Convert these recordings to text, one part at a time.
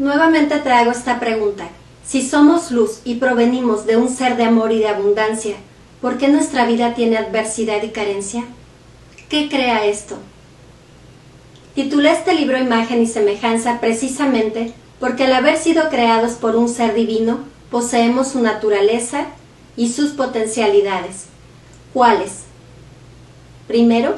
Nuevamente te hago esta pregunta. Si somos luz y provenimos de un ser de amor y de abundancia, ¿por qué nuestra vida tiene adversidad y carencia? ¿Qué crea esto? Titulé este libro Imagen y Semejanza precisamente porque al haber sido creados por un ser divino, poseemos su naturaleza y sus potencialidades. ¿Cuáles? Primero,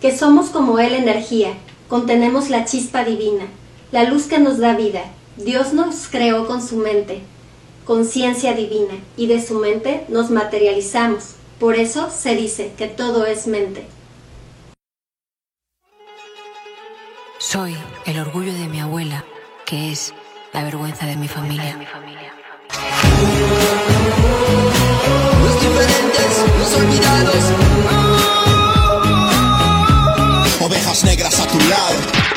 que somos como Él energía, contenemos la chispa divina, la luz que nos da vida. Dios nos creó con su mente, conciencia divina, y de su mente nos materializamos. Por eso se dice que todo es mente. Soy el orgullo de mi abuela, que es la vergüenza de mi familia. Los diferentes, los olvidados. Ovejas negras a tu lado.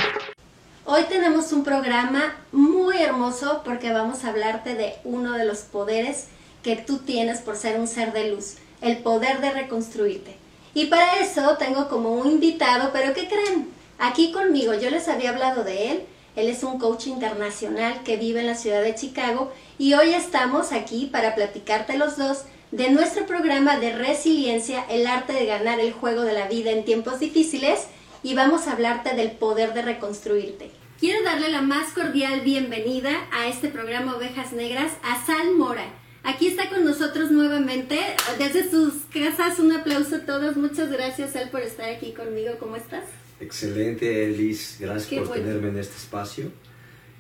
Hoy tenemos un programa muy hermoso porque vamos a hablarte de uno de los poderes que tú tienes por ser un ser de luz, el poder de reconstruirte. Y para eso tengo como un invitado, pero ¿qué creen? Aquí conmigo, yo les había hablado de él, él es un coach internacional que vive en la ciudad de Chicago y hoy estamos aquí para platicarte los dos de nuestro programa de resiliencia, el arte de ganar el juego de la vida en tiempos difíciles y vamos a hablarte del poder de reconstruirte. Quiero darle la más cordial bienvenida a este programa Ovejas Negras a Sal Mora. Aquí está con nosotros nuevamente. Desde sus casas, un aplauso a todos. Muchas gracias, Sal, por estar aquí conmigo. ¿Cómo estás? Excelente, Elis. Gracias por tenerme en este espacio.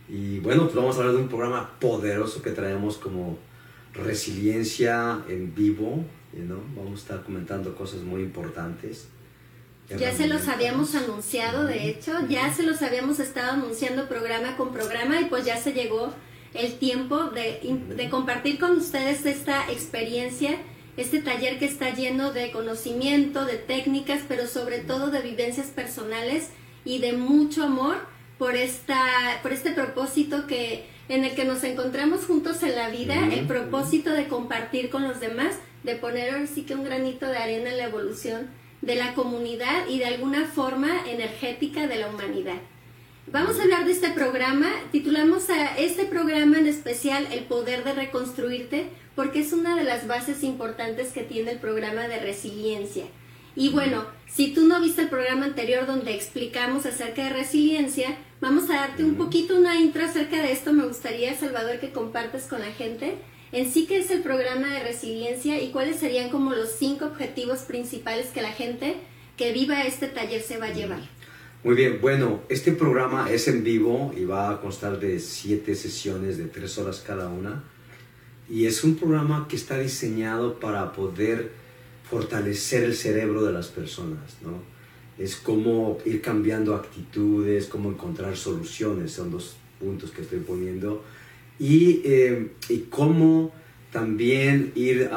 Y bueno, pues vamos a hablar de un programa poderoso que traemos como resiliencia en vivo. ¿no? Vamos a estar comentando cosas muy importantes. Ya se los habíamos anunciado, de hecho, ya se los habíamos estado anunciando programa con programa y pues ya se llegó el tiempo de, de, compartir con ustedes esta experiencia, este taller que está lleno de conocimiento, de técnicas, pero sobre todo de vivencias personales y de mucho amor por, esta, por este propósito que, en el que nos encontramos juntos en la vida, el propósito de compartir con los demás, de poner ahora sí que un granito de arena en la evolución de la comunidad y de alguna forma energética de la humanidad. Vamos a hablar de este programa, titulamos a este programa en especial El poder de reconstruirte, porque es una de las bases importantes que tiene el programa de resiliencia. Y bueno, si tú no viste el programa anterior donde explicamos acerca de resiliencia, vamos a darte un poquito una intro acerca de esto. Me gustaría, Salvador, que compartas con la gente en sí qué es el programa de resiliencia y cuáles serían como los cinco objetivos principales que la gente que viva este taller se va a llevar. Muy bien, bueno, este programa es en vivo y va a constar de siete sesiones de tres horas cada una. Y es un programa que está diseñado para poder fortalecer el cerebro de las personas, ¿no? Es como ir cambiando actitudes, cómo encontrar soluciones, son dos puntos que estoy poniendo y, eh, y cómo también ir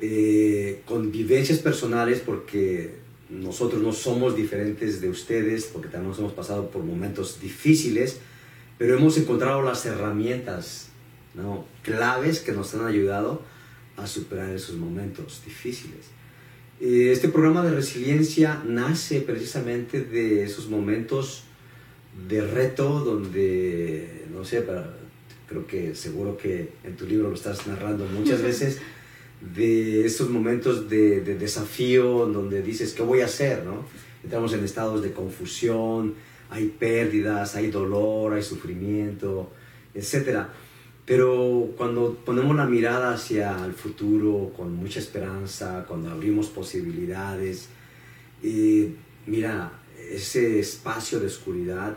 eh, con vivencias personales porque nosotros no somos diferentes de ustedes porque también hemos pasado por momentos difíciles, pero hemos encontrado las herramientas ¿no? claves que nos han ayudado a superar esos momentos difíciles. Eh, este programa de resiliencia nace precisamente de esos momentos de reto donde, no sé, para, creo que seguro que en tu libro lo estás narrando muchas veces, de estos momentos de, desafío donde dices, ¿qué voy a hacer? ¿no? Entramos en estados de confusión, hay pérdidas, hay dolor, hay sufrimiento, etc. Pero cuando ponemos la mirada hacia el futuro con mucha esperanza, cuando abrimos posibilidades, eh, mira, ese espacio de oscuridad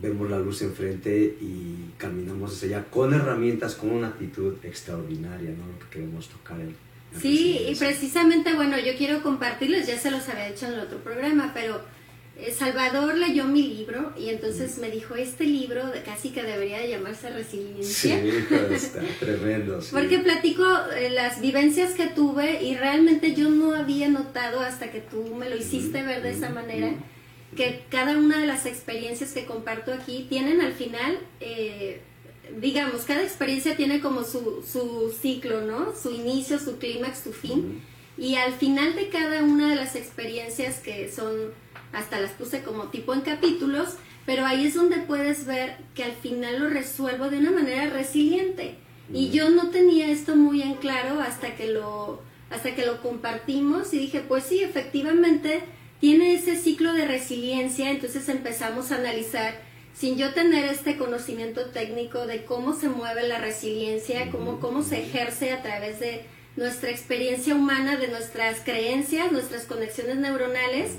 vemos la luz enfrente y caminamos hacia allá con herramientas, con una actitud extraordinaria, ¿no? Lo que queremos tocar. El, sí, y precisamente, bueno, yo quiero compartirles, ya se los había hecho en el otro programa, pero eh, Salvador leyó mi libro y entonces me dijo, este libro casi que debería llamarse Resiliencia. Sí, está tremendo. Porque platico eh, las vivencias que tuve y realmente yo no había notado hasta que tú me lo hiciste ver de esa manera que cada una de las experiencias que comparto aquí tienen al final, eh, digamos, cada experiencia tiene como su, su ciclo, ¿no? Su inicio, su clímax, su fin. Y al final de cada una de las experiencias que son, hasta las puse como tipo en capítulos, pero ahí es donde puedes ver que al final lo resuelvo de una manera resiliente. Y yo no tenía esto muy en claro hasta que lo, hasta que lo compartimos y dije, pues sí, efectivamente tiene ese ciclo de resiliencia, entonces empezamos a analizar sin yo tener este conocimiento técnico de cómo se mueve la resiliencia, cómo, cómo se ejerce a través de nuestra experiencia humana, de nuestras creencias, nuestras conexiones neuronales.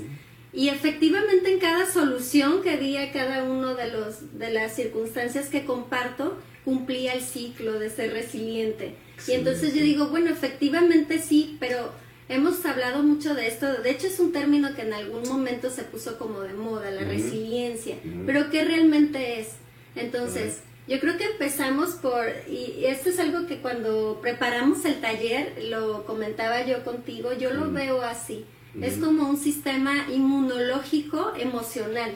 Y efectivamente en cada solución que di a cada uno de, los, de las circunstancias que comparto, cumplía el ciclo de ser resiliente. Y entonces yo digo, bueno, efectivamente sí, pero hemos hablado mucho de esto, de hecho es un término que en algún momento se puso como de moda, la resiliencia, pero ¿qué realmente es? Entonces, yo creo que empezamos por, y esto es algo que cuando preparamos el taller, lo comentaba yo contigo, yo lo veo así. Es como un sistema inmunológico emocional,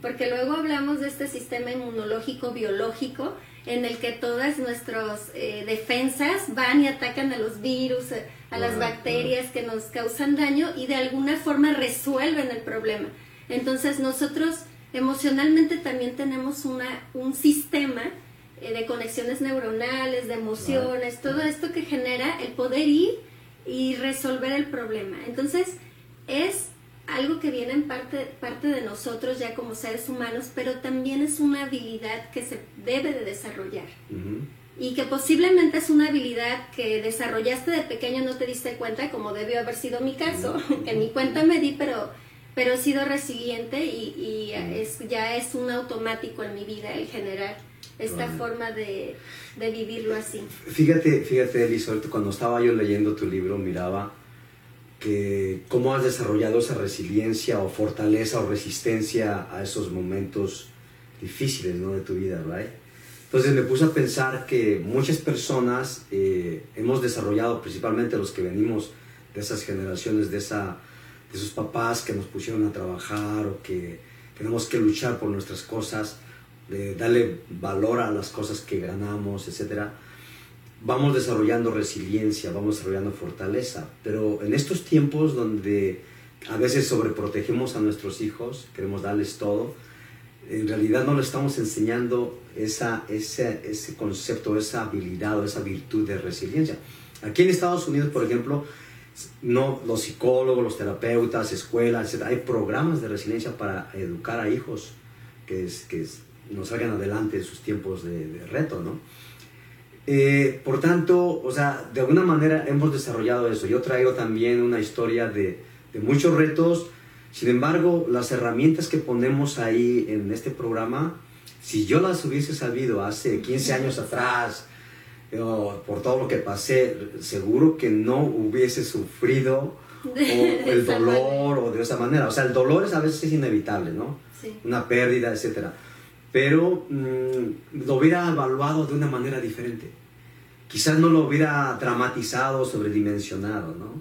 porque luego hablamos de este sistema inmunológico biológico en el que todas nuestras eh, defensas van y atacan a los virus, eh, a las bacterias que nos causan daño y de alguna forma resuelven el problema. Entonces nosotros emocionalmente también tenemos una, un sistema eh, de conexiones neuronales, de emociones, todo esto que genera el poder ir y resolver el problema. Entonces es algo que viene en parte, parte de nosotros ya como seres humanos, pero también es una habilidad que se debe de desarrollar. Y que posiblemente es una habilidad que desarrollaste de pequeño, no te diste cuenta, como debió haber sido mi caso, que en mi cuenta me di, pero, pero he sido resiliente y, es, ya es un automático en mi vida el generar esta forma de, de, vivirlo así. Fíjate, fíjate, Elisabeth, cuando estaba yo leyendo tu libro, miraba que cómo has desarrollado esa resiliencia o fortaleza o resistencia a esos momentos difíciles ¿no? de tu vida, ¿right? Entonces me puse a pensar que muchas personas eh, hemos desarrollado, principalmente los que venimos de esas generaciones, de, esa, de esos papás que nos pusieron a trabajar o que tenemos que luchar por nuestras cosas, de darle valor a las cosas que ganamos, etcétera vamos desarrollando resiliencia, vamos desarrollando fortaleza, pero en estos tiempos donde a veces sobreprotegemos a nuestros hijos, queremos darles todo, en realidad no le estamos enseñando esa, ese, ese concepto, esa habilidad o esa virtud de resiliencia. Aquí en Estados Unidos, por ejemplo, no, los psicólogos, los terapeutas, escuelas, etc., hay programas de resiliencia para educar a hijos que, que nos salgan adelante en sus tiempos de, de reto, ¿no? Eh, por tanto, o sea, de alguna manera hemos desarrollado eso. Yo traigo también una historia de, de muchos retos. Sin embargo, las herramientas que ponemos ahí en este programa, si yo las hubiese sabido hace 15 años atrás, por todo lo que pasé, seguro que no hubiese sufrido el dolor o de esa manera. O sea, el dolor es, a veces es inevitable, ¿no? Una pérdida, etc. Pero mm, lo hubiera evaluado de una manera diferente quizás no lo hubiera dramatizado, sobredimensionado, ¿no?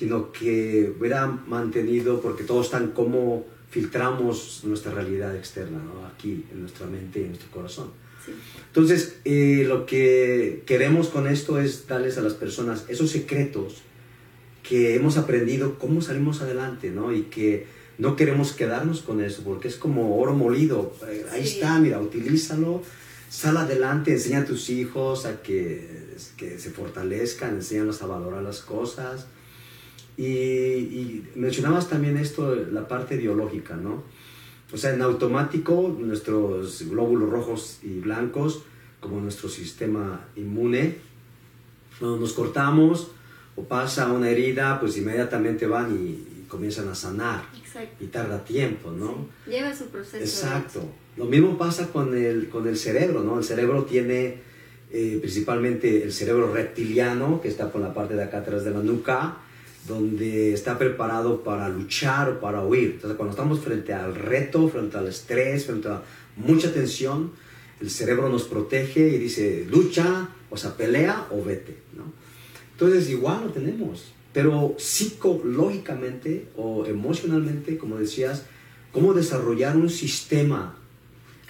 Sino que hubiera mantenido, porque todos están como filtramos nuestra realidad externa, ¿no? Aquí, en nuestra mente y en nuestro corazón. Entonces, eh, lo que queremos con esto es darles a las personas esos secretos que hemos aprendido, cómo salimos adelante, ¿no? Y que no queremos quedarnos con eso, porque es como oro molido. Eh, ahí está, mira, utilízalo sal adelante, enseña a tus hijos a que, que se fortalezcan, enséñalos a valorar las cosas. Y, mencionabas también esto, la parte biológica, ¿no? O sea, en automático, nuestros glóbulos rojos y blancos, como nuestro sistema inmune, cuando nos cortamos o pasa una herida, pues inmediatamente van y, comienzan a sanar. Exacto. Y tarda tiempo, ¿no? Lleva su proceso. Exacto. Lo mismo pasa con el, con el cerebro, ¿no? El cerebro tiene eh, principalmente el cerebro reptiliano, que está por la parte de acá atrás de la nuca, donde está preparado para luchar o para huir. Entonces, cuando estamos frente al reto, frente al estrés, frente a mucha tensión, el cerebro nos protege y dice, lucha, o sea, pelea o vete, ¿no? Entonces, igual lo tenemos, pero psicológicamente o emocionalmente, como decías, cómo desarrollar un sistema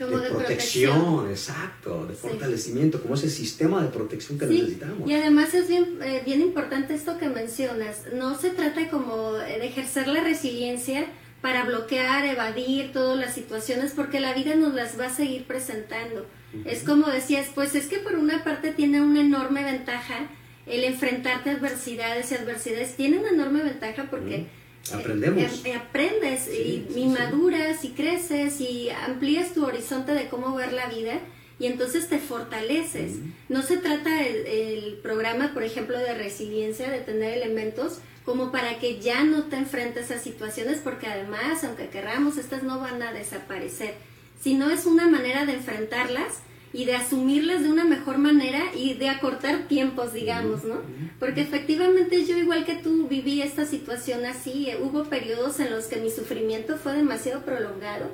de, protección, exacto, de fortalecimiento, como ese sistema de protección que necesitamos. Y además es bien, eh, bien importante esto que mencionas, no se trata como de ejercer la resiliencia para bloquear, evadir todas las situaciones, porque la vida nos las va a seguir presentando. Es como decías, pues es que por una parte tiene una enorme ventaja el enfrentarte a adversidades y adversidades tiene una enorme ventaja porque aprendemos. Eh, aprendes y, maduras y creces y amplías tu horizonte de cómo ver la vida y entonces te fortaleces. No se trata el, el, programa, por ejemplo, de resiliencia, de tener elementos como para que ya no te enfrentes a situaciones, porque además, aunque querramos, estas no van a desaparecer, sino es una manera de enfrentarlas y de asumirlas de una mejor manera y de acortar tiempos, digamos, ¿no? Porque efectivamente yo igual que tú viví esta situación así, hubo periodos en los que mi sufrimiento fue demasiado prolongado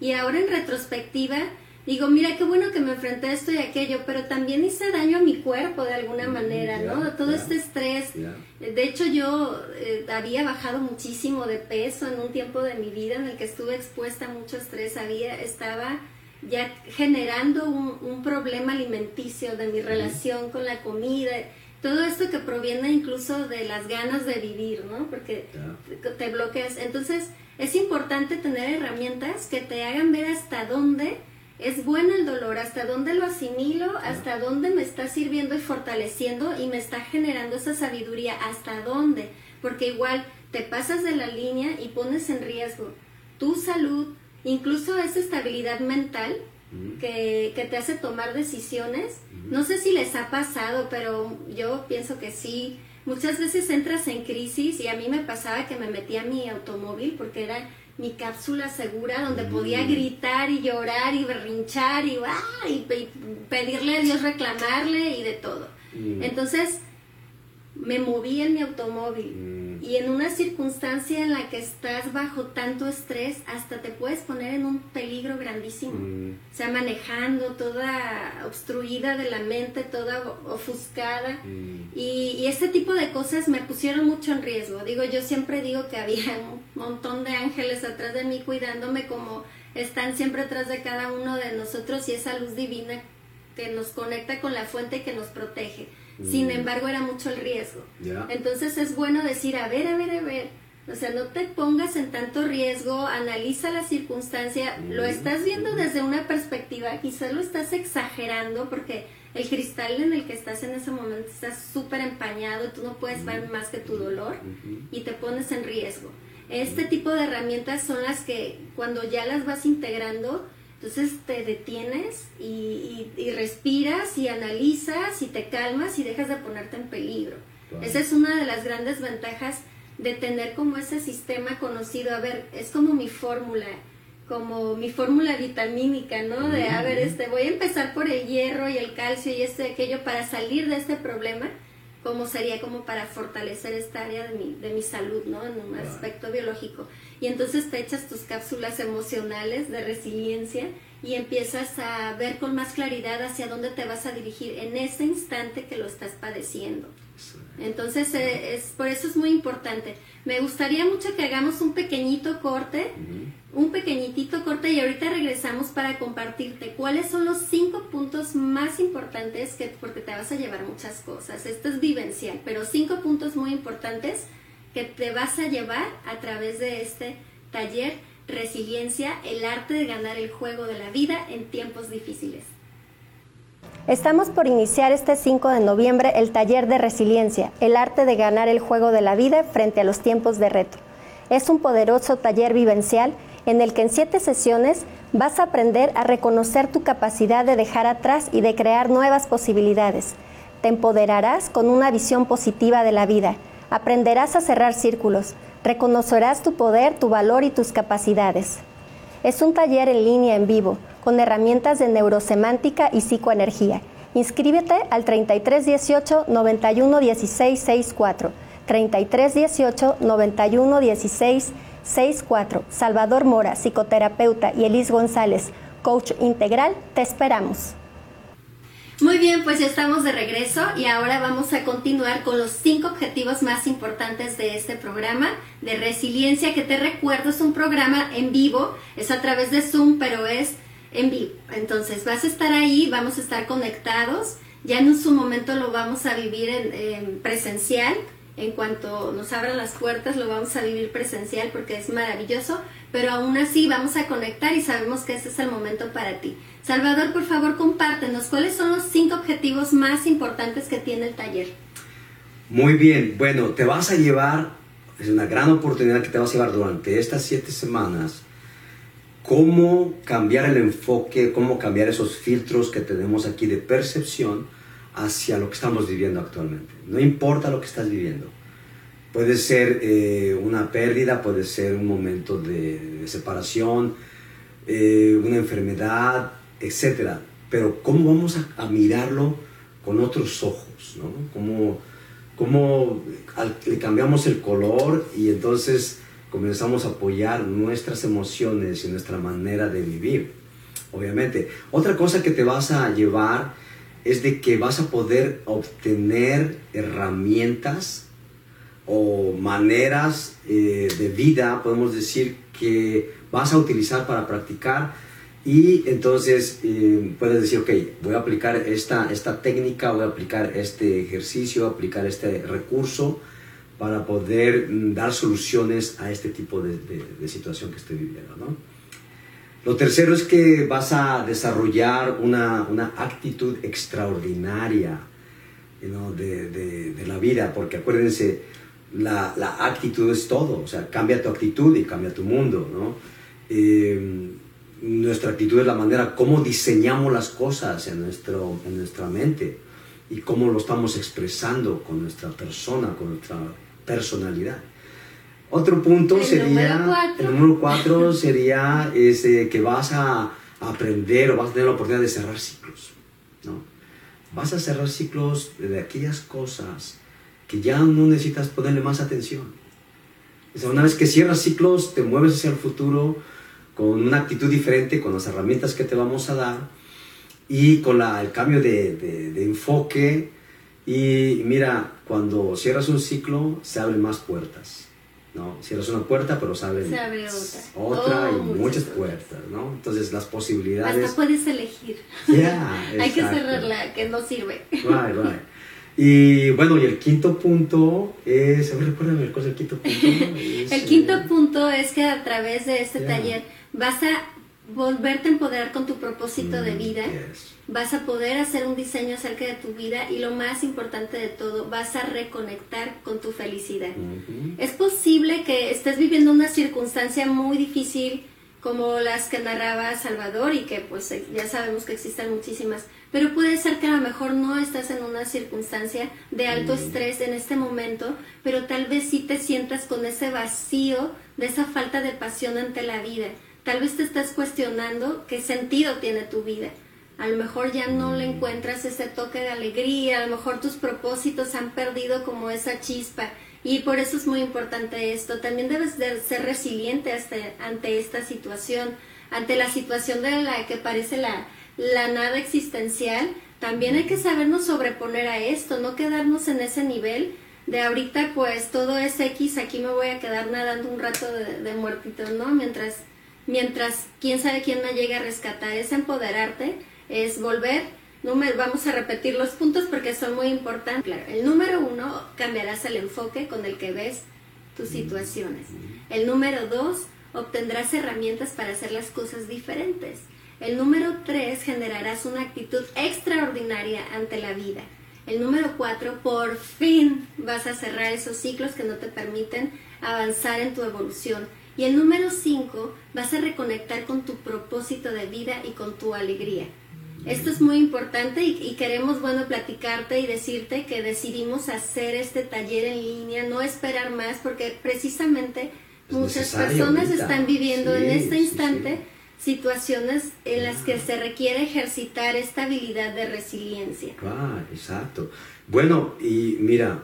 y ahora en retrospectiva digo, mira, qué bueno que me enfrenté a esto y aquello, pero también hice daño a mi cuerpo de alguna manera, ¿no? Todo este estrés. De hecho, yo eh, había bajado muchísimo de peso en un tiempo de mi vida en el que estuve expuesta a mucho estrés, había, estaba ya generando un, problema alimenticio de mi relación con la comida, todo esto que proviene incluso de las ganas de vivir, ¿no? Porque te bloqueas. Entonces, es importante tener herramientas que te hagan ver hasta dónde es bueno el dolor, hasta dónde lo asimilo, hasta dónde me está sirviendo y fortaleciendo y me está generando esa sabiduría, hasta dónde, porque igual te pasas de la línea y pones en riesgo tu salud, incluso esa estabilidad mental que, que, te hace tomar decisiones. No sé si les ha pasado, pero yo pienso que sí. Muchas veces entras en crisis y a mí me pasaba que me metía a mi automóvil porque era mi cápsula segura donde podía gritar y llorar y berrinchar y, y, pedirle a Dios reclamarle y de todo. Entonces me moví en mi automóvil y en una circunstancia en la que estás bajo tanto estrés, hasta te puedes poner en un peligro grandísimo. Mm. O sea, manejando, toda obstruida de la mente, toda ofuscada. Mm. Y, y, este tipo de cosas me pusieron mucho en riesgo. Digo, yo siempre digo que había un montón de ángeles atrás de mí cuidándome como están siempre atrás de cada uno de nosotros y esa luz divina que nos conecta con la fuente que nos protege. Sin mm. embargo, era mucho el riesgo. Entonces es bueno decir, a ver, a ver, a ver. O sea, no te pongas en tanto riesgo, analiza la circunstancia, lo estás viendo desde una perspectiva, quizás lo estás exagerando porque el cristal en el que estás en ese momento está súper empañado, tú no puedes ver más que tu dolor y te pones en riesgo. Este tipo de herramientas son las que cuando ya las vas integrando, entonces te detienes y, respiras y analizas y te calmas y dejas de ponerte en peligro. Esa es una de las grandes ventajas de tener como ese sistema conocido. A ver, es como mi fórmula, como mi fórmula vitamínica, ¿no? De, a ver, este, voy a empezar por el hierro y el calcio y esto y aquello para salir de este problema cómo sería como para fortalecer esta área de mi, de mi salud, ¿no? En un aspecto biológico. Y entonces te echas tus cápsulas emocionales de resiliencia y empiezas a ver con más claridad hacia dónde te vas a dirigir en ese instante que lo estás padeciendo. Entonces, eh, es, por eso es muy importante. Me gustaría mucho que hagamos un pequeñito corte, un pequeñitito corte y ahorita regresamos para compartirte cuáles son los cinco puntos más importantes que, porque te vas a llevar muchas cosas. Esto es vivencial, pero cinco puntos muy importantes que te vas a llevar a través de este taller Resiliencia, el arte de ganar el juego de la vida en tiempos difíciles. Estamos por iniciar este 5 de noviembre el taller de resiliencia, el arte de ganar el juego de la vida frente a los tiempos de reto. Es un poderoso taller vivencial en el que en siete sesiones vas a aprender a reconocer tu capacidad de dejar atrás y de crear nuevas posibilidades. Te empoderarás con una visión positiva de la vida. Aprenderás a cerrar círculos. Reconocerás tu poder, tu valor y tus capacidades. Es un taller en línea en vivo con herramientas de neurosemántica y psicoenergía. Inscríbete al 3318 91 16 64. 3318 91 16 64. Salvador Mora, psicoterapeuta, y Elis González, coach integral, te esperamos. Muy bien, pues ya estamos de regreso y ahora vamos a continuar con los cinco objetivos más importantes de este programa de resiliencia que te recuerdo es un programa en vivo, es a través de Zoom, pero es en vivo. Entonces vas a estar ahí, vamos a estar conectados. Ya en su momento lo vamos a vivir en, presencial en cuanto nos abran las puertas lo vamos a vivir presencial porque es maravilloso, pero aún así vamos a conectar y sabemos que ese es el momento para ti. Salvador, por favor, compártenos cuáles son los cinco objetivos más importantes que tiene el taller. Muy bien, bueno, te vas a llevar, es una gran oportunidad que te vas a llevar durante estas siete semanas, cómo cambiar el enfoque, cómo cambiar esos filtros que tenemos aquí de percepción hacia lo que estamos viviendo actualmente. No importa lo que estás viviendo. Puede ser eh, una pérdida, puede ser un momento de, separación, eh, una enfermedad, etc. Pero ¿cómo vamos a, mirarlo con otros ojos? ¿no? ¿Cómo, cómo le cambiamos el color y entonces comenzamos a apoyar nuestras emociones y nuestra manera de vivir? Obviamente. Otra cosa que te vas a llevar es de que vas a poder obtener herramientas o maneras eh, de vida, podemos decir, que vas a utilizar para practicar y entonces eh, puedes decir, ok, voy a aplicar esta, esta técnica, voy a aplicar este ejercicio, voy a aplicar este recurso para poder mm, dar soluciones a este tipo de, situación que estoy viviendo, ¿no? Lo tercero es que vas a desarrollar una, una actitud extraordinaria de, de, de, la vida, porque acuérdense, la, la, actitud es todo, o sea, cambia tu actitud y cambia tu mundo, ¿no? Eh, nuestra actitud es la manera como diseñamos las cosas en, nuestro, en nuestra mente y cómo lo estamos expresando con nuestra persona, con nuestra personalidad. Otro punto sería, el número cuatro sería ese, que vas a aprender o vas a tener la oportunidad de cerrar ciclos. ¿no? Vas a cerrar ciclos de aquellas cosas que ya no necesitas ponerle más atención. una vez que cierras ciclos, te mueves hacia el futuro con una actitud diferente, con las herramientas que te vamos a dar y con la, el cambio de, de, de enfoque. Y mira, cuando cierras un ciclo, se abren más puertas. ¿No? Cierras una puerta, pero se abre, otra. y oh, muchas puertas, ¿no? Entonces las posibilidades... Hasta puedes elegir. Hay que cerrar la que no sirve. Right, right. Y bueno, y el quinto punto es, a ver, recuérdame el quinto punto. el quinto eh, punto es que a través de este taller vas a volverte a empoderar con tu propósito de mm, vida. Vas a poder hacer un diseño acerca de tu vida y lo más importante de todo, vas a reconectar con tu felicidad. Es posible que estés viviendo una circunstancia muy difícil como las que narraba Salvador y que pues eh, ya sabemos que existen muchísimas, pero puede ser que a lo mejor no estás en una circunstancia de alto estrés en este momento, pero tal vez sí te sientas con ese vacío de esa falta de pasión ante la vida Tal vez te estás cuestionando qué sentido tiene tu vida. A lo mejor ya no le encuentras ese toque de alegría, a lo mejor tus propósitos han perdido como esa chispa. Y por eso es muy importante esto. También debes de ser resiliente ante esta situación, ante la situación de la que parece la, la nada existencial. También hay que sabernos sobreponer a esto, no quedarnos en ese nivel de ahorita pues todo es X, aquí me voy a quedar nadando un rato de, de muertito, ¿no? Mientras mientras quién sabe quién me llegue a rescatar, es empoderarte, es volver. Número, vamos a repetir los puntos porque son muy importantes. Claro, el número uno, cambiarás el enfoque con el que ves tus situaciones. El número dos, obtendrás herramientas para hacer las cosas diferentes. El número tres, generarás una actitud extraordinaria ante la vida. El número cuatro, por fin vas a cerrar esos ciclos que no te permiten avanzar en tu evolución. Y el número 5, vas a reconectar con tu propósito de vida y con tu alegría. Esto es muy importante y, queremos, bueno, platicarte y decirte que decidimos hacer este taller en línea, no esperar más, porque precisamente muchas personas están viviendo en este instante situaciones en las que se requiere ejercitar esta habilidad de resiliencia. Ah, exacto. Bueno, y mira,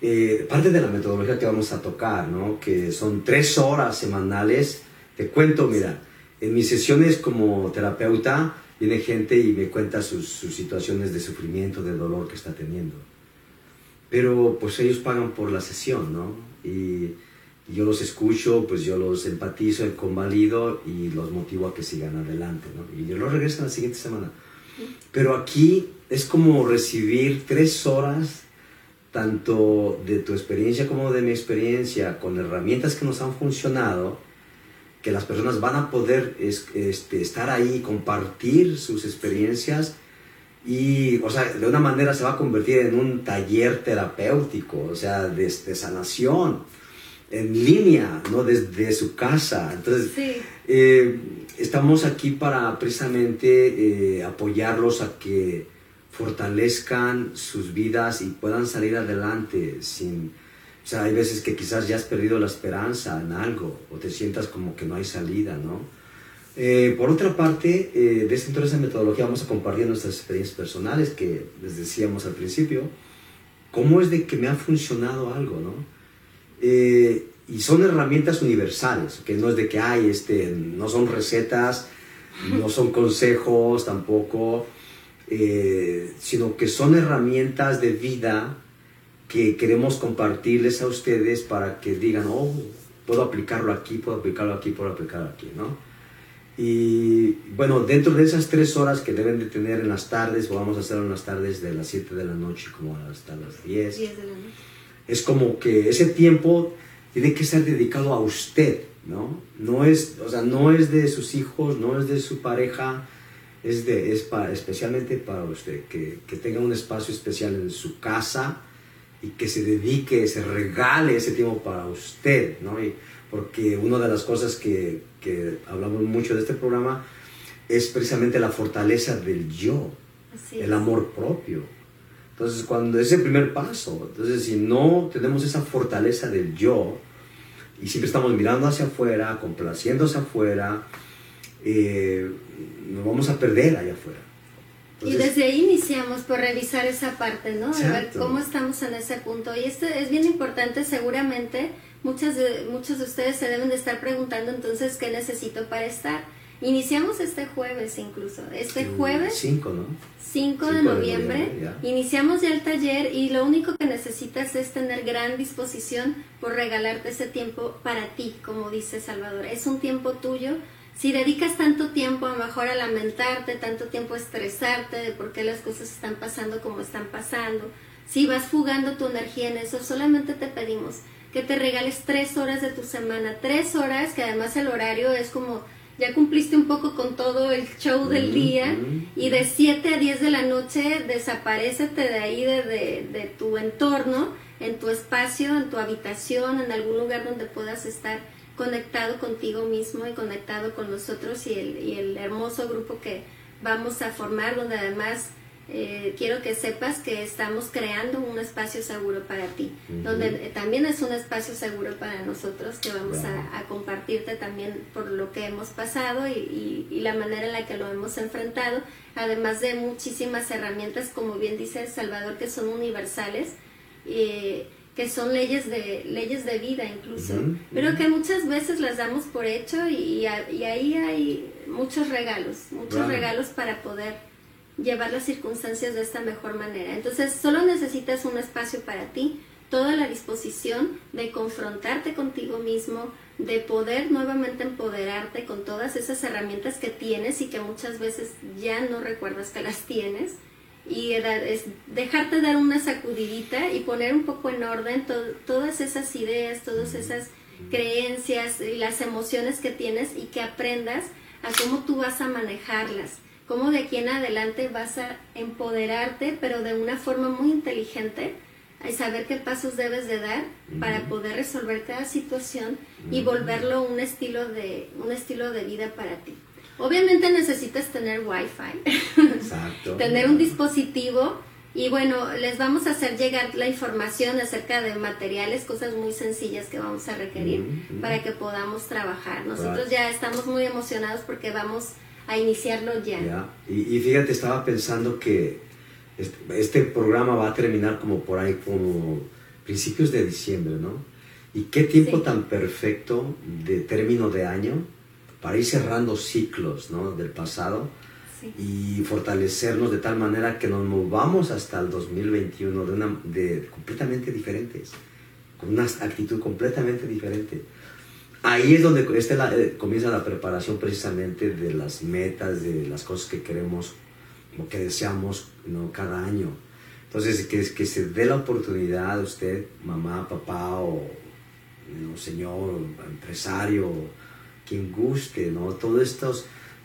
eh, parte de la metodología que vamos a tocar, ¿no? que son tres horas semanales. Te cuento, mira, en mis sesiones como terapeuta viene gente y me cuenta sus, sus situaciones de sufrimiento, de dolor que está teniendo. Pero pues ellos pagan por la sesión, ¿no? Y, yo los escucho, pues yo los empatizo, convalido y los motivo a que sigan adelante, ¿no? Y yo los regreso la siguiente semana. Pero aquí es como recibir tres horas tanto de tu experiencia como de mi experiencia, con herramientas que nos han funcionado, que las personas van a poder este, estar ahí, compartir sus experiencias y, o sea, de una manera se va a convertir en un taller terapéutico, o sea, de, sanación en línea, ¿no? Desde su casa. Entonces, eh, estamos aquí para precisamente eh, apoyarlos a que fortalezcan sus vidas y puedan salir adelante sin... O sea, hay veces que quizás ya has perdido la esperanza en algo o te sientas como que no hay salida, ¿no? Eh, por otra parte, eh, de esta esa metodología vamos a compartir nuestras experiencias personales que les decíamos al principio, cómo es de que me ha funcionado algo, ¿no? Eh, y son herramientas universales, que no es de que hay, este, no son recetas, no son consejos tampoco, eh, sino que son herramientas de vida que queremos compartirles a ustedes para que digan, oh, puedo aplicarlo aquí, puedo aplicarlo aquí, puedo aplicarlo aquí, ¿no? Y bueno, dentro de esas tres horas que deben de tener en las tardes, o vamos a hacerlo en las tardes de las 7 de la noche como hasta las 10, 10 de la noche. es como que ese tiempo tiene que ser dedicado a usted, ¿no? No es, o sea, no es de sus hijos, no es de su pareja, es, de, es para, especialmente para usted, que, que, tenga un espacio especial en su casa y que se dedique, se regale ese tiempo para usted, ¿no? Y porque una de las cosas que, que hablamos mucho de este programa es precisamente la fortaleza del yo, el amor propio. Entonces, cuando es el primer paso, entonces si no tenemos esa fortaleza del yo y siempre estamos mirando hacia afuera, complaciendo hacia afuera, eh, nos vamos a perder allá afuera. Y desde ahí iniciamos por revisar esa parte, ¿no? A ver cómo estamos en ese punto. Y esto es bien importante, seguramente muchas de, muchos de ustedes se deben de estar preguntando entonces qué necesito para estar. Iniciamos este jueves incluso, este jueves 5, ¿no? 5 de noviembre, iniciamos ya el taller y lo único que necesitas es tener gran disposición por regalarte ese tiempo para ti, como dice Salvador. Es un tiempo tuyo si dedicas tanto tiempo a mejor a lamentarte, tanto tiempo a estresarte de por qué las cosas están pasando como están pasando, si vas fugando tu energía en eso, solamente te pedimos que te regales tres horas de tu semana, tres horas, que además el horario es como ya cumpliste un poco con todo el show del día y de 7 a 10 de la noche desaparecete de ahí, de, de, de tu entorno, en tu espacio, en tu habitación, en algún lugar donde puedas estar conectado contigo mismo y conectado con nosotros y el, y el hermoso grupo que vamos a formar, donde además eh, quiero que sepas que estamos creando un espacio seguro para ti, donde también es un espacio seguro para nosotros que vamos a, compartirte también por lo que hemos pasado y, y, la manera en la que lo hemos enfrentado, además de muchísimas herramientas, como bien dice Salvador, que son universales. Eh, que son leyes de, leyes de vida incluso, pero que muchas veces las damos por hecho y, y ahí hay muchos regalos, muchos regalos para poder llevar las circunstancias de esta mejor manera. Entonces, solo necesitas un espacio para ti, toda la disposición de confrontarte contigo mismo, de poder nuevamente empoderarte con todas esas herramientas que tienes y que muchas veces ya no recuerdas que las tienes y es dejarte dar una sacudidita y poner un poco en orden todas esas ideas, todas esas creencias y las emociones que tienes y que aprendas a cómo tú vas a manejarlas, cómo de aquí en adelante vas a empoderarte, pero de una forma muy inteligente, y saber qué pasos debes de dar para poder resolver cada situación y volverlo un estilo de un estilo de vida para ti. Obviamente necesitas tener wifi, Exacto. tener un dispositivo y bueno, les vamos a hacer llegar la información acerca de materiales, cosas muy sencillas que vamos a requerir para que podamos trabajar. Nosotros ya estamos muy emocionados porque vamos a iniciarlo ya. Y, y, fíjate, estaba pensando que este, este, programa va a terminar como por ahí, como principios de diciembre, ¿no? Y qué tiempo tan perfecto de término de año para ir cerrando ciclos ¿no? del pasado y fortalecernos de tal manera que nos movamos hasta el 2021 de, una, de completamente diferentes, con una actitud completamente diferente. Ahí es donde este eh, comienza la preparación precisamente de las metas, de las cosas que queremos o que deseamos ¿no? cada año. Entonces, que, que se dé la oportunidad a usted, mamá, papá o señor, empresario, quien guste, ¿no? Todo esto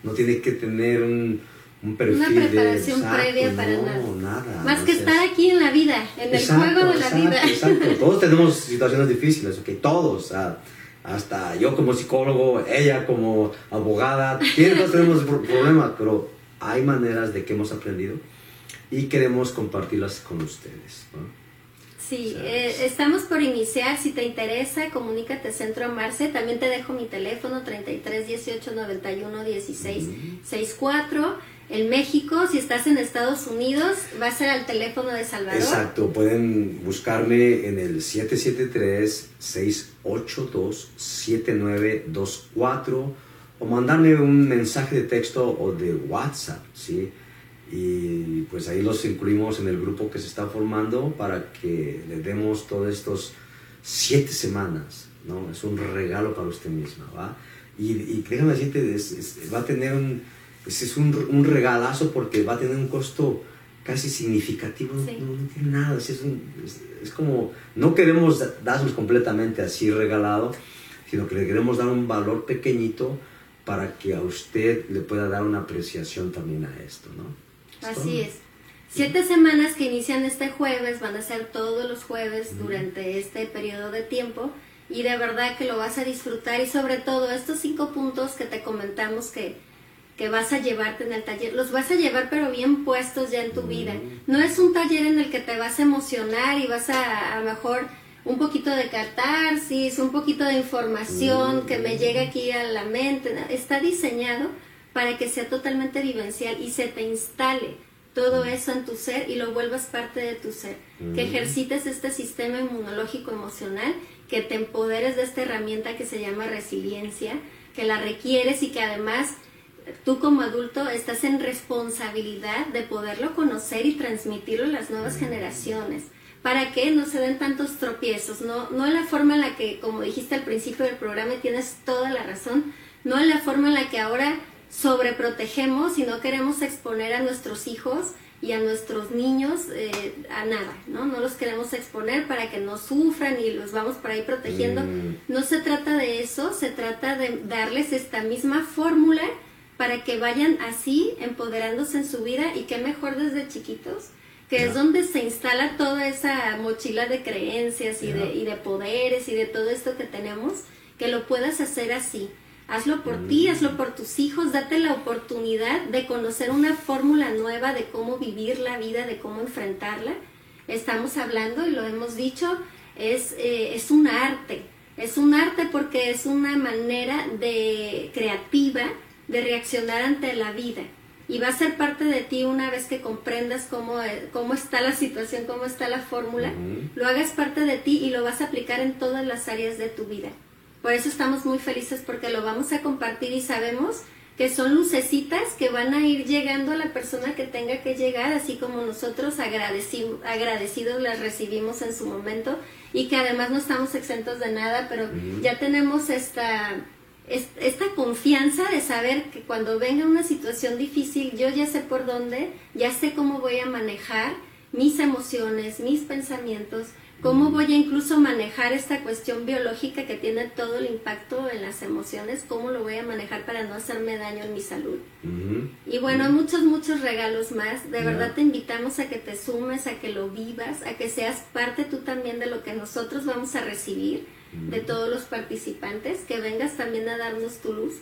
no tiene que tener un, un perfil Una preparación de, exacto, previa para no, nada. nada. Más que sea, estar aquí en la vida, en el juego de la exacto, vida. Exacto, todos tenemos situaciones difíciles, ok, todos. ah, hasta yo como psicólogo, ella como abogada, todos tenemos pro- problemas, pero hay maneras de que hemos aprendido y queremos compartirlas con ustedes. ¿no? Sí, eh, estamos por iniciar. Si te interesa, comunícate Centro Marce. También te dejo mi teléfono 33 18 91 16 64. En México, si estás en Estados Unidos, va a ser al teléfono de Salvador. Exacto, pueden buscarme en el 773-682-7924 o mandarme un mensaje de texto o de WhatsApp, ¿sí? Y pues ahí los incluimos en el grupo que se está formando para que le demos todos estos siete semanas, ¿no? Es un regalo para usted misma, ¿va? Y, y déjame decirte, es- es- va a tener un, es, es un, un regalazo porque va a tener un costo casi significativo, no- Sí. no, no tiene nada, es, un- es- como, no queremos da- darnos completamente así regalado, sino que le queremos dar un valor pequeñito para que a usted le pueda dar una apreciación también a esto, ¿no? Así es. Siete semanas que inician este jueves, van a ser todos los jueves durante este periodo de tiempo y de verdad que lo vas a disfrutar y sobre todo estos cinco puntos que te comentamos que, que vas a llevarte en el taller, los vas a llevar pero bien puestos ya en tu vida. No es un taller en el que te vas a emocionar y vas a a lo mejor un poquito de catarsis, un poquito de información que me llega aquí a la mente. Está diseñado para que sea totalmente vivencial y se te instale todo eso en tu ser y lo vuelvas parte de tu ser. Que ejercites este sistema inmunológico emocional, que te empoderes de esta herramienta que se llama resiliencia, que la requieres y que además tú como adulto estás en responsabilidad de poderlo conocer y transmitirlo a las nuevas generaciones para que no se den tantos tropiezos, no, no en la forma en la que, como dijiste al principio del programa, y tienes toda la razón, no en la forma en la que ahora sobreprotegemos y no queremos exponer a nuestros hijos y a nuestros niños eh, a nada, ¿no? No los queremos exponer para que no sufran y los vamos por ahí protegiendo. Mm. No se trata de eso, se trata de darles esta misma fórmula para que vayan así empoderándose en su vida y qué mejor desde chiquitos, que es donde se instala toda esa mochila de creencias y, de, y de poderes y de todo esto que tenemos, que lo puedas hacer así. Hazlo por ti, hazlo por tus hijos, date la oportunidad de conocer una fórmula nueva de cómo vivir la vida, de cómo enfrentarla. Estamos hablando, y lo hemos dicho, es, eh, es un arte. Es un arte porque es una manera de creativa de reaccionar ante la vida. Y va a ser parte de ti una vez que comprendas cómo, eh, cómo está la situación, cómo está la fórmula, lo hagas parte de ti y lo vas a aplicar en todas las áreas de tu vida. Por eso estamos muy felices porque lo vamos a compartir y sabemos que son lucecitas que van a ir llegando a la persona que tenga que llegar, así como nosotros agradeci- agradecidos las recibimos en su momento y que además no estamos exentos de nada, pero ya tenemos esta, es- esta confianza de saber que cuando venga una situación difícil, yo ya sé por dónde, ya sé cómo voy a manejar mis emociones, mis pensamientos, cómo voy a incluso manejar esta cuestión biológica que tiene todo el impacto en las emociones, cómo lo voy a manejar para no hacerme daño en mi salud. Ujú. Y bueno, muchos, muchos regalos más. De verdad te invitamos a que te sumes, a que lo vivas, a que seas parte tú también de lo que nosotros vamos a recibir de todos los participantes, que vengas también a darnos tu luz.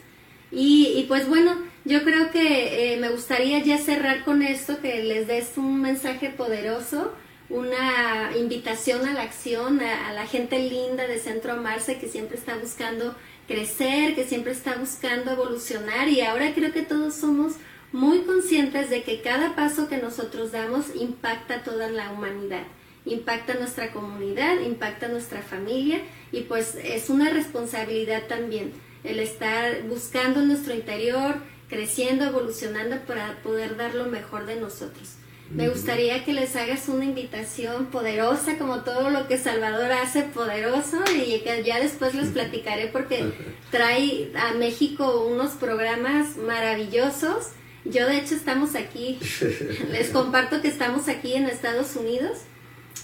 Y, y pues bueno, yo creo que eh, me gustaría ya cerrar con esto, que les des un mensaje poderoso, una invitación a la acción, a, la gente linda de Centro Amarse que siempre está buscando crecer, que siempre está buscando evolucionar y ahora creo que todos somos muy conscientes de que cada paso que nosotros damos impacta toda la humanidad, impacta nuestra comunidad, impacta nuestra familia y pues es una responsabilidad también el estar buscando en nuestro interior, creciendo, evolucionando para poder dar lo mejor de nosotros. Me gustaría que les hagas una invitación poderosa, como todo lo que Salvador hace poderoso, y que ya después les platicaré porque trae a México unos programas maravillosos. Yo de hecho estamos aquí, les comparto que estamos aquí en Estados Unidos.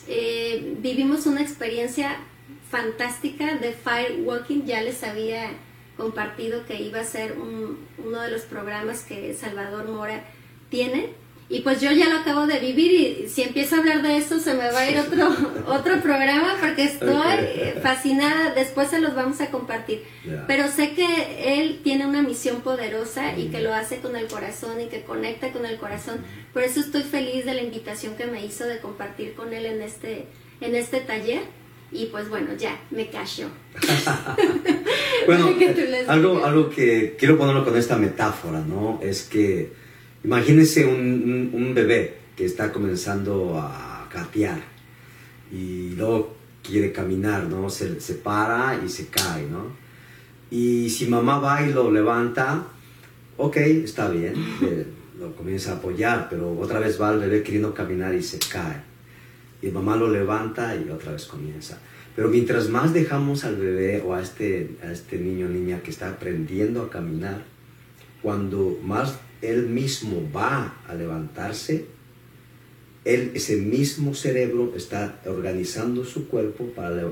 Eh, vivimos una experiencia fantástica de firewalking, ya les había compartido que iba a ser uno de los programas que Salvador Mora tiene y pues yo ya lo acabo de vivir y si empiezo a hablar de eso se me va a ir otro, otro programa porque estoy fascinada. Después se los vamos a compartir. Pero sé que él tiene una misión poderosa y que mm. lo hace con el corazón y que conecta con el corazón. Por eso estoy feliz de la invitación que me hizo de compartir con él en este, en este taller. Y pues bueno, ya, me cayó. bueno, algo, algo que quiero ponerlo con esta metáfora, ¿no? Es que Imagínense un, bebé que está comenzando a gatear y luego quiere caminar, ¿no? Se, para y se cae, ¿no? Y si mamá va y lo levanta, ok, está bien, lo comienza a apoyar, pero otra vez va el bebé queriendo caminar y se cae. Y mamá lo levanta y otra vez comienza. Pero mientras más dejamos al bebé o a este, a este niño o niña que está aprendiendo a caminar, cuando más él mismo va a levantarse, él, ese mismo cerebro está organizando su cuerpo para,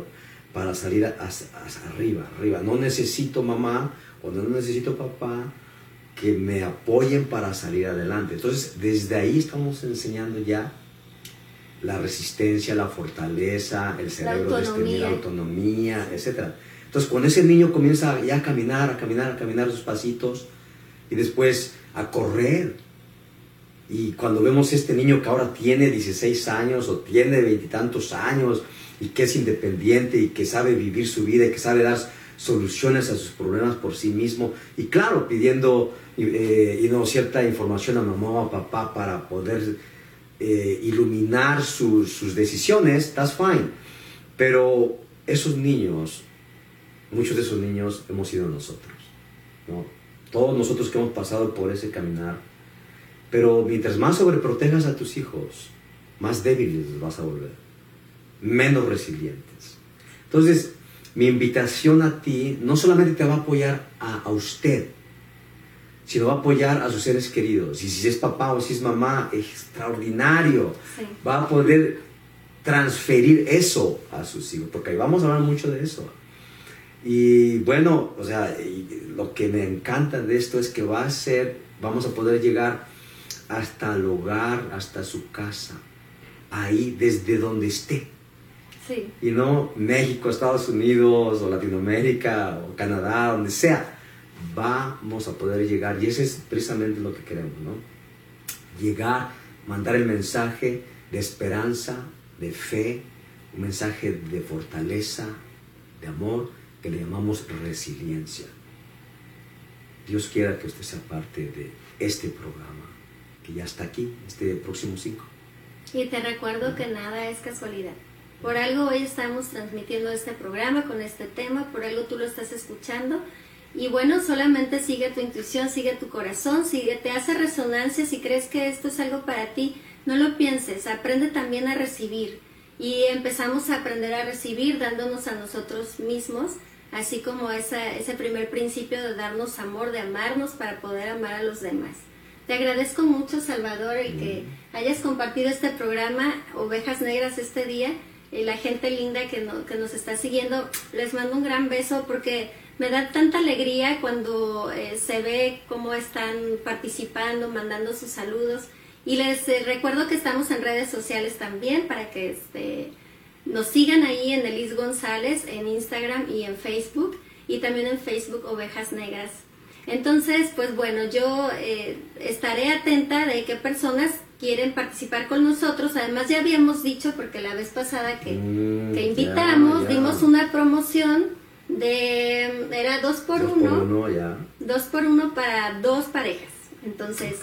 para salir hacia, arriba, arriba. No necesito mamá o no necesito papá que me apoyen para salir adelante. Entonces, desde ahí estamos enseñando ya la resistencia, la fortaleza, el cerebro la autonomía, la autonomía etc. Entonces, cuando ese niño comienza ya a caminar, a caminar, a caminar sus pasitos, y después a correr. Y cuando vemos este niño que ahora tiene 16 años o tiene veintitantos años y que es independiente y que sabe vivir su vida y que sabe dar soluciones a sus problemas por sí mismo y claro, pidiendo eh, y no, cierta información a mamá o a papá para poder eh, iluminar sus, sus decisiones, that's fine. Pero esos niños, muchos de esos niños hemos sido nosotros. ¿no? Todos nosotros que hemos pasado por ese caminar. Pero mientras más sobreprotejas a tus hijos, más débiles vas a volver, menos resilientes. Entonces, mi invitación a ti no solamente te va a apoyar a, usted, sino va a apoyar a sus seres queridos. Y si es papá o si es mamá, extraordinario. Va a poder transferir eso a sus hijos, porque ahí vamos a hablar mucho de eso. Y bueno, o sea, lo que me encanta de esto es que va a ser, vamos a poder llegar hasta el hogar, hasta su casa, ahí desde donde esté. Sí. Y no México, Estados Unidos o Latinoamérica o Canadá, donde sea. Vamos a poder llegar y eso es precisamente lo que queremos, ¿no? Llegar, mandar el mensaje de esperanza, de fe, un mensaje de fortaleza, de amor que le llamamos resiliencia. Dios quiera que usted sea parte de este programa, que ya está aquí, este próximo 5. Y te recuerdo que nada es casualidad. Por algo hoy estamos transmitiendo este programa con este tema, por algo tú lo estás escuchando. Y bueno, solamente sigue tu intuición, sigue tu corazón, sigue, te hace resonancia si crees que esto es algo para ti. No lo pienses, aprende también a recibir. Y empezamos a aprender a recibir dándonos a nosotros mismos así como ese primer principio de darnos amor, de amarnos para poder amar a los demás. Te agradezco mucho, Salvador, el que mm. hayas compartido este programa, Ovejas Negras, este día. Y la gente linda que, que nos está siguiendo, les mando un gran beso porque me da tanta alegría cuando eh, se ve cómo están participando, mandando sus saludos. Y les eh, recuerdo que estamos en redes sociales también para que este, nos sigan ahí en Elis González, en Instagram y en Facebook, y también en Facebook Ovejas Negras. Entonces, pues bueno, yo eh, estaré atenta de qué personas quieren participar con nosotros. Además, ya habíamos dicho, porque la vez pasada que, mm, invitamos, dimos una promoción de, era dos por dos uno. Por uno ya. Dos por uno para dos parejas. Entonces,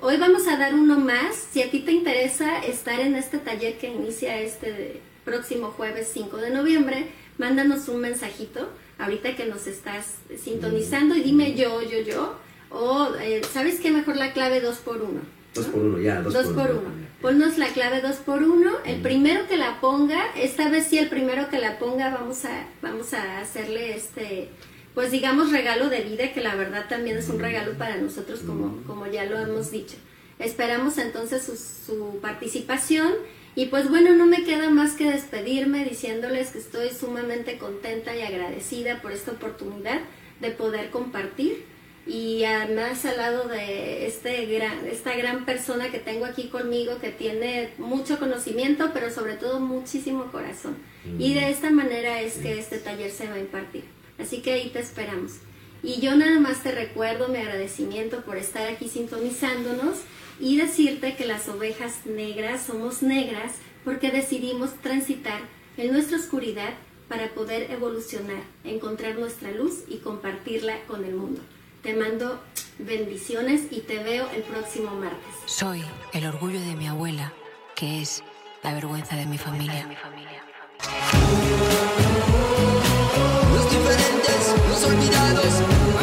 hoy vamos a dar uno más. Si a ti te interesa estar en este taller que inicia este próximo jueves 5 de noviembre, mándanos un mensajito ahorita que nos estás sintonizando y dime yo, yo, yo, o eh, ¿sabes qué? Mejor la clave 2 por 1 2 por 1 ya, 2 por 1 Ponnos la clave 2 por 1 el primero que la ponga, esta vez sí el primero que la ponga vamos a, vamos a hacerle este pues digamos, regalo de vida, que la verdad también es un regalo para nosotros, como, como ya lo hemos dicho. Esperamos entonces su, su participación y pues bueno, no me queda más que despedirme diciéndoles que estoy sumamente contenta y agradecida por esta oportunidad de poder compartir y además al lado de este gran, esta gran persona que tengo aquí conmigo que tiene mucho conocimiento, pero sobre todo muchísimo corazón. Y de esta manera es que este taller se va a impartir. Así que ahí te esperamos. Y yo nada más te recuerdo mi agradecimiento por estar aquí sintonizándonos y decirte que las ovejas negras somos negras porque decidimos transitar en nuestra oscuridad para poder evolucionar, encontrar nuestra luz y compartirla con el mundo. Te mando bendiciones y te veo el próximo martes. Soy el orgullo de mi abuela, que es la vergüenza de mi familia. Los diferentes, los olvidados.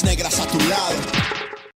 Negras a tu lado.